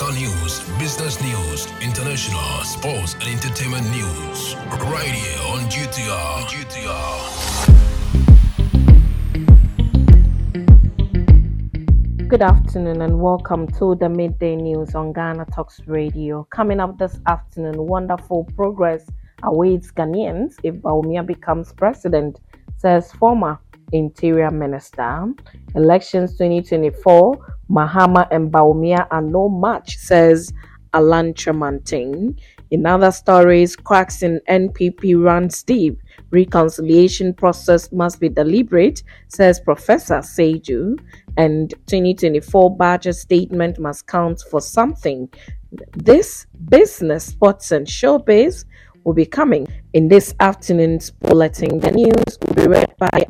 Local news, business news, international, sports, and entertainment news. Right here on GTR. GTR. Good afternoon and welcome to the midday news on Ghana Talks Radio. Coming up this afternoon, wonderful progress awaits Ghanaians if Bawumia becomes president, says former Interior Minister. Elections 2024, Mahama and Bawumia are no match, says Alan Kyerematen. In other stories, cracks in NPP runs deep. Reconciliation process must be deliberate, says Professor Seidu. And 2024 budget statement must count for something. This business, sports, and showbiz will be coming in this afternoon's bulletin. The news will be read by.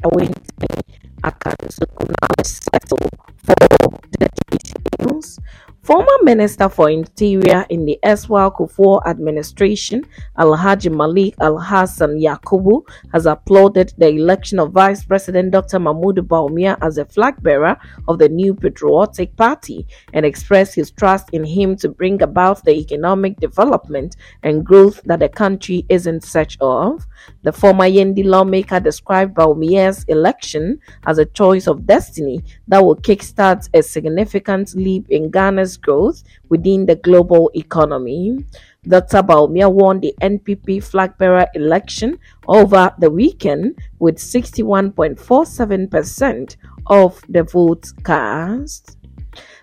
Now let's settle for Minister for Interior in the Eswal Kufuor administration, Alhaji Malik Al Hassan Yakubu, has applauded the election of Vice President Dr. Mahmoud Bawumia as a flag bearer of the new Patriotic Party and expressed his trust in him to bring about the economic development and growth that the country is in search of. The former Yendi lawmaker described Bawumia's election as a choice of destiny that will kickstart a significant leap in Ghana's growth within the global economy. Dr. Bawumia won the NPP flag bearer election over the weekend with 61.47% of the votes cast.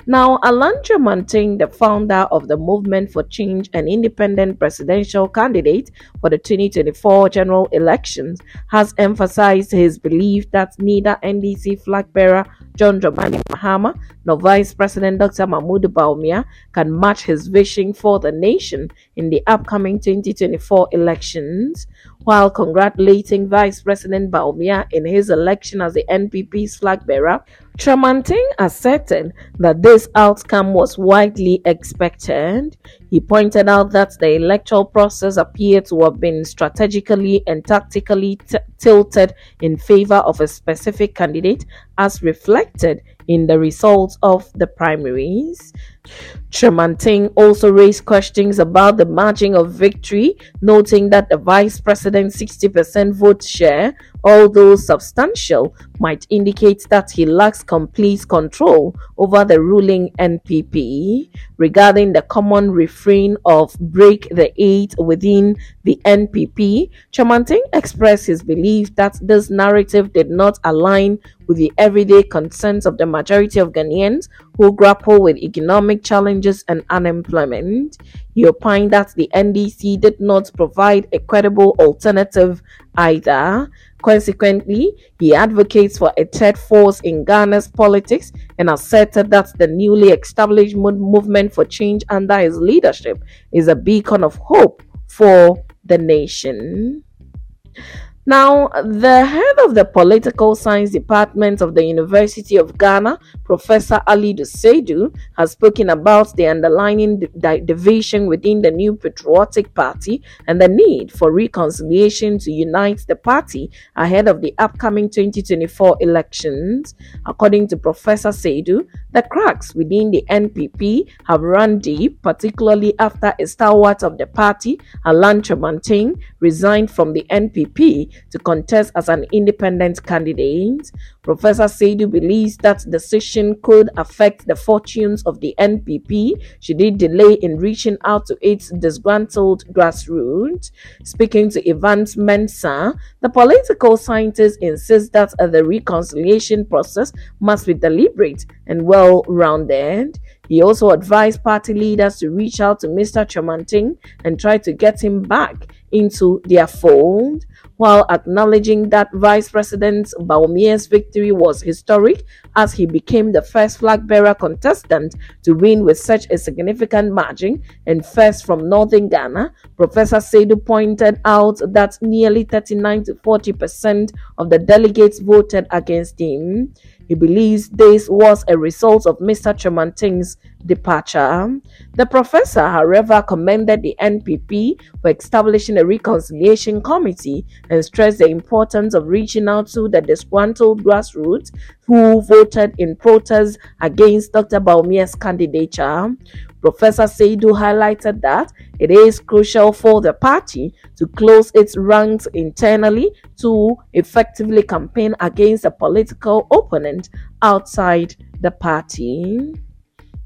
Now, Alan Kyerematen, the founder of the Movement for Change and independent presidential candidate for the 2024 general elections, has emphasized his belief that neither NDC flag bearer John Dramani Mahama nor Vice President Dr. Mahmoud Bawumia can match his vision for the nation in the upcoming 2024 elections. While congratulating Vice President Bawumia in his election as the NPP's flag bearer, Kyerematen asserted that this outcome was widely expected. He pointed out that the electoral process appeared to have been strategically and tactically tilted in favor of a specific candidate, as reflected in the results of the primaries. Kyerematen also raised questions about the margin of victory, noting that the vice president's 60% vote share, although substantial, might indicate that he lacks complete control over the ruling NPP. Regarding the common refrain of break the eight within the NPP, Kyerematen expressed his belief that this narrative did not align with the everyday concerns of the majority of Ghanaians who grapple with economic challenges and unemployment. He opined that the NDC did not provide a credible alternative either. Consequently, he advocates for a third force in Ghana's politics and asserted that the newly established movement for change under his leadership is a beacon of hope for the nation. Now, the head of the Political Science Department of the University of Ghana, Professor Alidu Seidu, has spoken about the underlying division within the new Patriotic Party and the need for reconciliation to unite the party ahead of the upcoming 2024 elections. According to Professor Seidu, the cracks within the NPP have run deep, particularly after a stalwart of the party, Alan Kyerematen, resigned from the NPP to contest as an independent candidate. Professor Seidu believes that decision could affect the fortunes of the NPP should it delay in reaching out to its disgruntled grassroots. Speaking to Evans Mensah, the political scientist insists that the reconciliation process must be deliberate and well rounded. He also advised party leaders to reach out to Mr. Kyerematen and try to get him back into their fold, while acknowledging that Vice President Bawumia's victory was historic as he became the first flag bearer contestant to win with such a significant margin and first from northern Ghana. Professor Seidu pointed out that nearly 39 to 40 percent of the delegates voted against him. He believes this was a result of Mr. Kyerematen's departure. Um, the professor, however, commended the NPP for establishing a reconciliation committee and stressed the importance of reaching out to the disgruntled grassroots who voted in protest against Dr. Bawumia's candidature. Professor Seidu highlighted that it is crucial for the party to close its ranks internally to effectively campaign against a political opponent outside the party.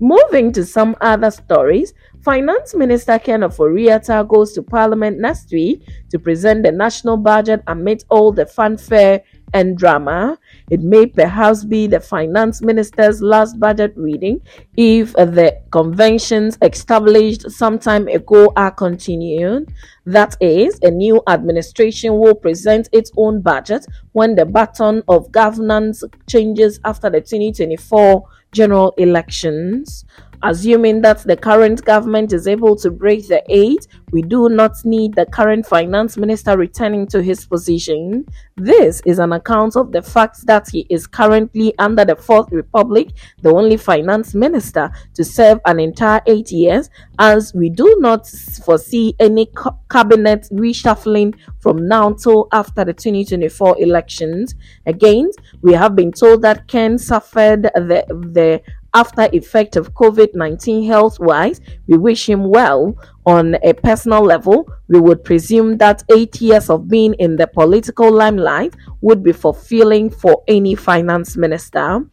Moving to some other stories, Finance Minister Ken Ofori-Atta goes to Parliament next week to present the national budget amid all the fanfare and drama. It may perhaps be the finance minister's last budget reading if the conventions established some time ago are continued. That is, a new administration will present its own budget when the baton of governance changes after the 2024 general elections. Assuming that the current government is able to break the eight, we do not need the current finance minister returning to his position. This is an account of the fact that he is currently under the Fourth Republic, the only finance minister to serve an entire eight years, as we do not foresee any cabinet reshuffling from now till after the 2024 elections. Again, we have been told that Ken suffered the, the after effect of COVID-19 health-wise, we wish him well. On a personal level, we would presume that eight years of being in the political limelight would be fulfilling for any finance minister.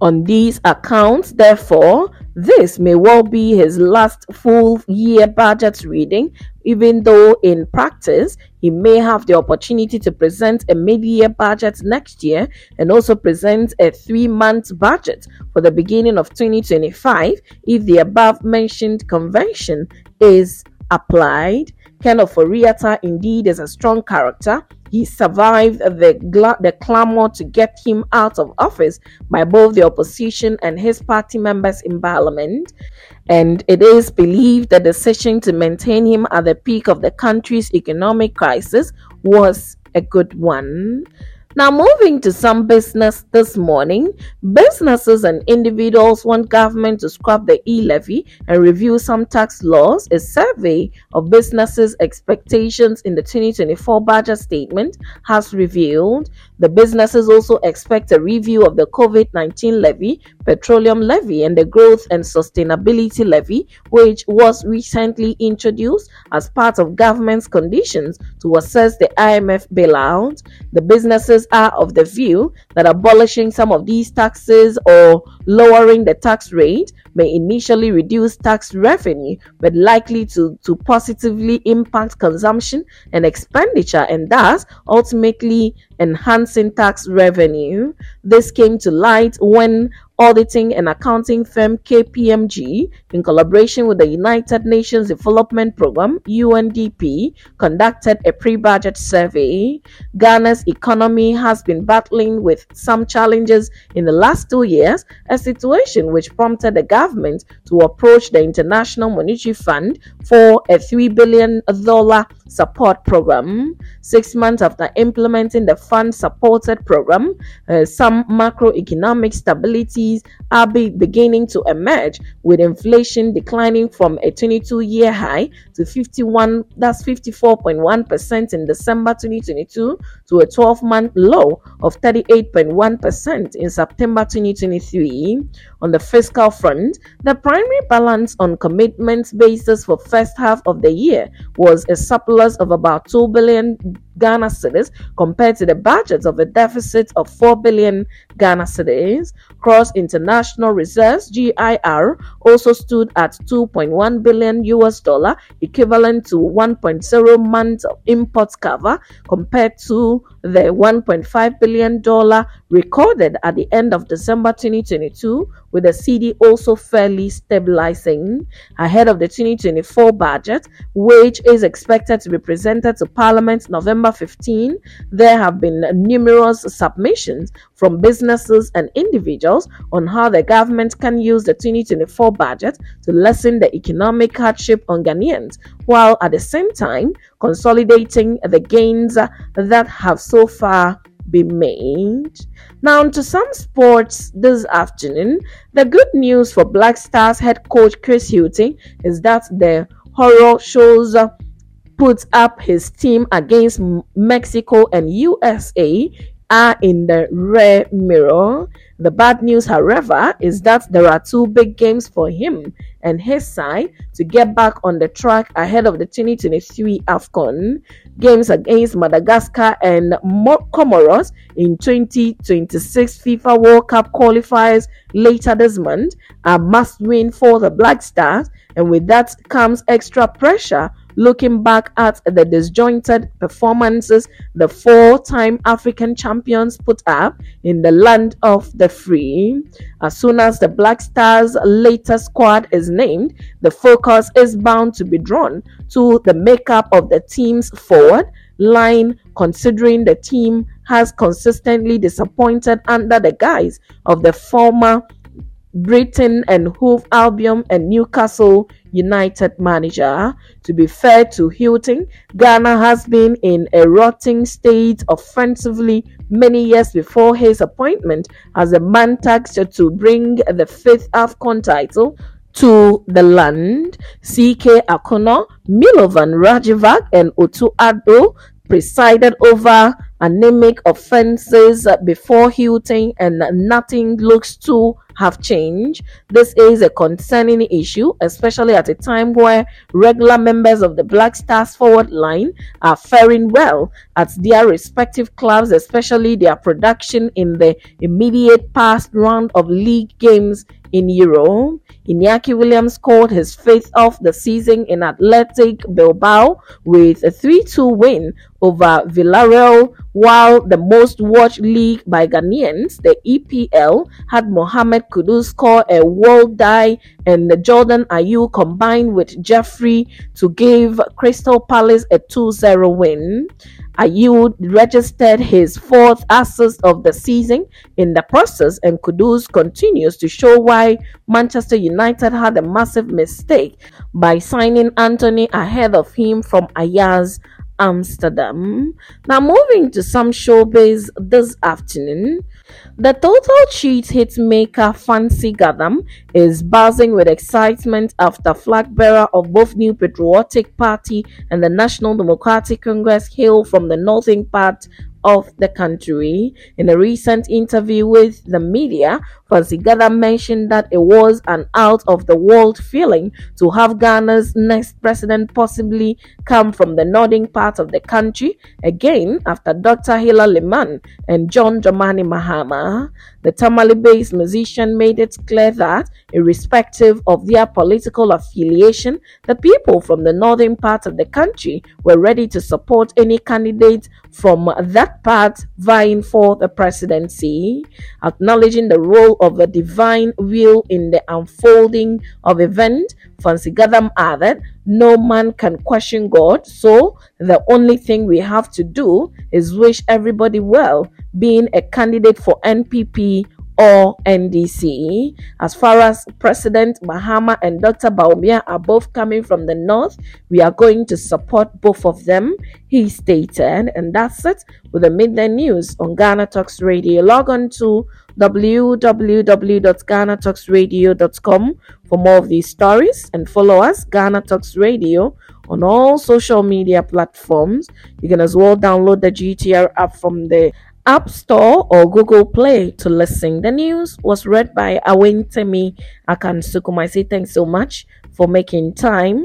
On these accounts, therefore, this may well be his last full year budget reading, even though in practice he may have the opportunity to present a mid year budget next year and also present a three month budget for the beginning of 2025 if the above mentioned convention is applied. Ken Ofori-Atta indeed is a strong character he survived the, the clamor to get him out of office by both the opposition and his party members in parliament. And it is believed the decision to maintain him at the peak of the country's economic crisis was a good one. Now, moving to some business this morning, businesses and individuals want government to scrap the e levy and review some tax laws. A survey of businesses' expectations in the 2024 budget statement has revealed the businesses also expect a review of the COVID 19 levy, petroleum levy, and the growth and sustainability levy, which was recently introduced as part of government's conditions to assess the IMF bailout. The businesses are of the view that abolishing some of these taxes or lowering the tax rate may initially reduce tax revenue, but likely to, to positively impact consumption and expenditure and thus ultimately enhancing tax revenue. This came to light when auditing and accounting firm KPMG, in collaboration with the United Nations Development Programme UNDP, conducted a pre budget survey. Ghana's economy has been battling with some challenges in the last two years, a situation which prompted the government to approach the International Monetary Fund for a $3 billion support program. Six months after implementing the fund supported program, uh, some macroeconomic stabilities are be beginning to emerge with inflation declining from a 22 year high to 51 that's 54.1% in December 2022 to a 12 month low of 38.1% in September 2023 on the fiscal front the primary balance on commitments basis for first half of the year was a surplus of about 2 billion Ghana cedis compared to the budget of a deficit of 4 billion Ghana cedis. Gross international reserves GIR also stood at 2.1 billion US dollar, equivalent to 1.0 months of imports cover compared to the 1.5 billion dollar recorded at the end of December 2022 with the cedi also fairly stabilizing ahead of the 2024 budget which is expected to be presented to parliament November 15, there have been numerous submissions from businesses and individuals on how the government can use the 2024 budget to lessen the economic hardship on Ghanaians, while at the same time consolidating the gains that have so far been made. Now, to some sports this afternoon, the good news for Black Stars head coach Chris Hughton is that the horror shows put up his team against Mexico and USA are in the rear mirror. The bad news, however, is that there are two big games for him and his side to get back on the track ahead of the 2023 AFCON games against Madagascar and Comoros in 2026 FIFA World Cup qualifiers later this month. A must win for the Black Stars, and with that comes extra pressure looking back at the disjointed performances the four time African champions put up in the land of the free. As soon as the Black Stars' latest squad is named, the focus is bound to be drawn to the makeup of the team's forward line, considering the team has consistently disappointed under the guise of the former Brighton and Hove Albion and Newcastle United manager. To be fair to Hughton, Ghana has been in a rotting state offensively many years before his appointment as a man tasked to bring the fifth AFCON title to the land. CK Akonnor, Milovan Rajevac, and Otto Addo presided over anemic offenses uh, before Hughton, and nothing looks to have changed. This is a concerning issue, especially at a time where regular members of the Black Stars forward line are faring well at their respective clubs, especially their production in the immediate past round of league games in Europe. Iñaki Williams scored his fifth of the season in Athletic Bilbao with a 3-2 win over Villarreal, while the most watched league by Ghanaians, the EPL, had Mohamed Kudus score a world die and Jordan Ayew combined with Jeffrey to give Crystal Palace a 2-0 win. Uh, Ayew registered his fourth assist of the season in the process, and Kudus continues to show why Manchester United had a massive mistake by signing Antony ahead of him from Ajax Amsterdam. Now, moving to some showbiz this afternoon, the total cheat hit maker Fancy Gadam is buzzing with excitement after flag bearer of both New Patriotic Party and the National Democratic Congress hail from the northern part of the country. In a recent interview with the media, Fancy Gadam mentioned that it was an out of the world feeling to have Ghana's next president possibly come from the northern part of the country again after Dr. Hilla Limann and John Dramani Mahama. The Tamale based musician made it clear that, irrespective of their political affiliation, the people from the northern part of the country were ready to support any candidate from that part vying for the presidency, acknowledging the role of the divine will in the unfolding of events. Fancy Gadam added, eh? No man can question God, so the only thing we have to do is wish everybody well, being a candidate for NPP or NDC. As far as President Mahama and Dr. Bawumia are both coming from the north, we are going to support both of them, he stated. And that's it with the midday news on Ghana Talks Radio. Log on to www.ghanatalksradio.com for more of these stories and follow us, Ghana Talks Radio, on all social media platforms. You can as well download the GTR app from the App Store or Google Play to listen. The news was read by Awentemi Akansukum. I say thanks so much for making time.